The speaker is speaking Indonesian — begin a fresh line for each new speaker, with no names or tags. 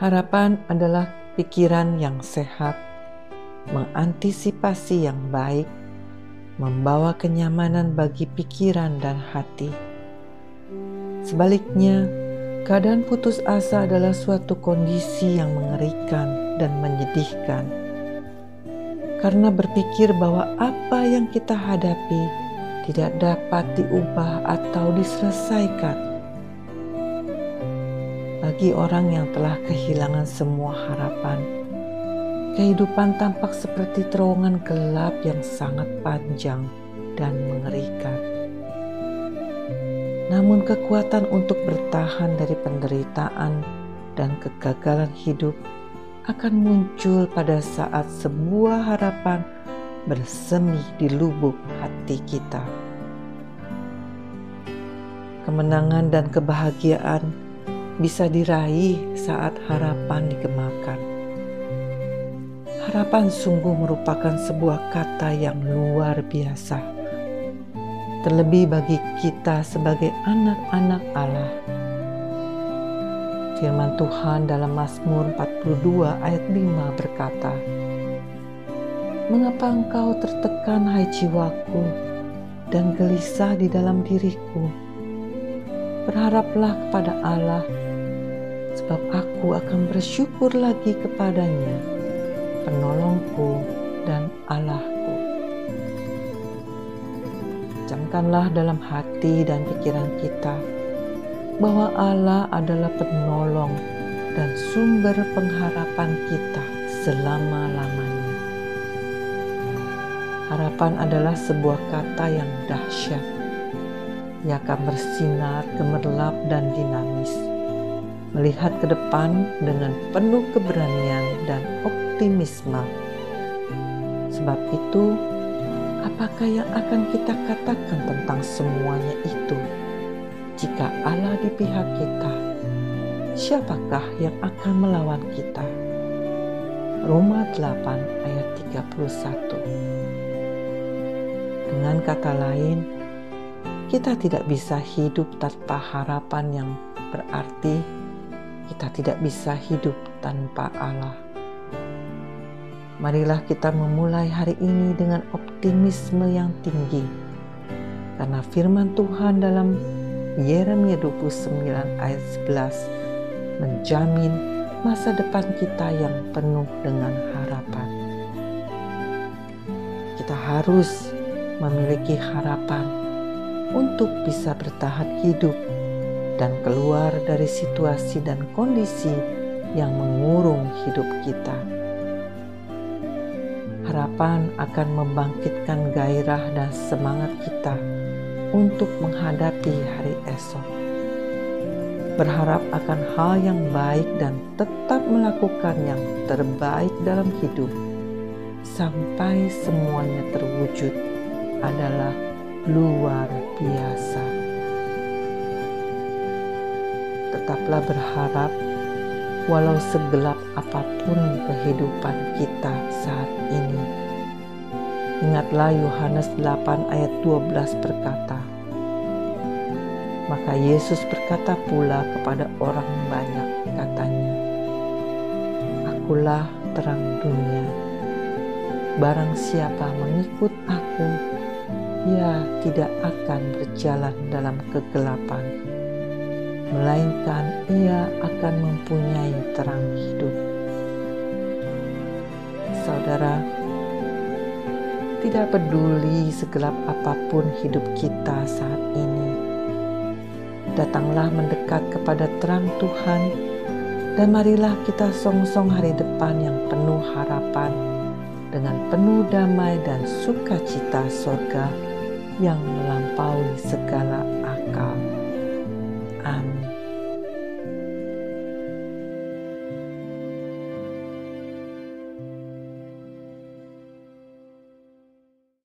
Harapan adalah pikiran yang sehat, mengantisipasi yang baik, membawa kenyamanan bagi pikiran dan hati. Sebaliknya, keadaan putus asa adalah suatu kondisi yang mengerikan dan menyedihkan. Karena berpikir bahwa apa yang kita hadapi tidak dapat diubah atau diselesaikan bagi orang yang telah kehilangan semua harapan. Kehidupan tampak seperti terowongan gelap yang sangat panjang dan mengerikan. Namun, kekuatan untuk bertahan dari penderitaan dan kegagalan hidup akan muncul pada saat sebuah harapan bersemi di lubuk hati kita. Kemenangan dan kebahagiaan bisa diraih saat harapan digemakan. Harapan sungguh merupakan sebuah kata yang luar biasa. Terlebih bagi kita sebagai anak-anak Allah. Firman Tuhan dalam Mazmur 42 ayat 5 berkata, Mengapa engkau tertekan hai jiwaku dan gelisah di dalam diriku? Berharaplah kepada Allah sebab aku akan bersyukur lagi kepadanya, penolongku dan Allahku. Camkanlah dalam hati dan pikiran kita bahwa Allah adalah penolong dan sumber pengharapan kita selama-lamanya. Harapan adalah sebuah kata yang dahsyat. Ia akan bersinar, gemerlap, dan dinamis melihat ke depan dengan penuh keberanian dan optimisme. Sebab itu, apakah yang akan kita katakan tentang semuanya itu? Jika Allah di pihak kita, siapakah yang akan melawan kita? Roma 8 ayat 31 Dengan kata lain, kita tidak bisa hidup tanpa harapan yang berarti kita tidak bisa hidup tanpa Allah. Marilah kita memulai hari ini dengan optimisme yang tinggi. Karena firman Tuhan dalam Yeremia 29 ayat 11 menjamin masa depan kita yang penuh dengan harapan. Kita harus memiliki harapan untuk bisa bertahan hidup dan keluar dari situasi dan kondisi yang mengurung hidup kita. Harapan akan membangkitkan gairah dan semangat kita untuk menghadapi hari esok. Berharap akan hal yang baik dan tetap melakukan yang terbaik dalam hidup sampai semuanya terwujud adalah luar biasa tetaplah berharap walau segelap apa pun kehidupan kita saat ini. Ingatlah Yohanes 8 ayat 12 berkata, Maka Yesus berkata pula kepada orang banyak katanya, Akulah terang dunia. Barang siapa mengikut aku, ia tidak akan berjalan dalam kegelapan, melainkan ia akan mempunyai terang hidup. Saudara, tidak peduli segelap apa pun hidup kita saat ini, datanglah mendekat kepada terang Tuhan dan marilah kita song-song hari depan yang penuh harapan dengan penuh damai dan sukacita sorga yang melampaui segala akal.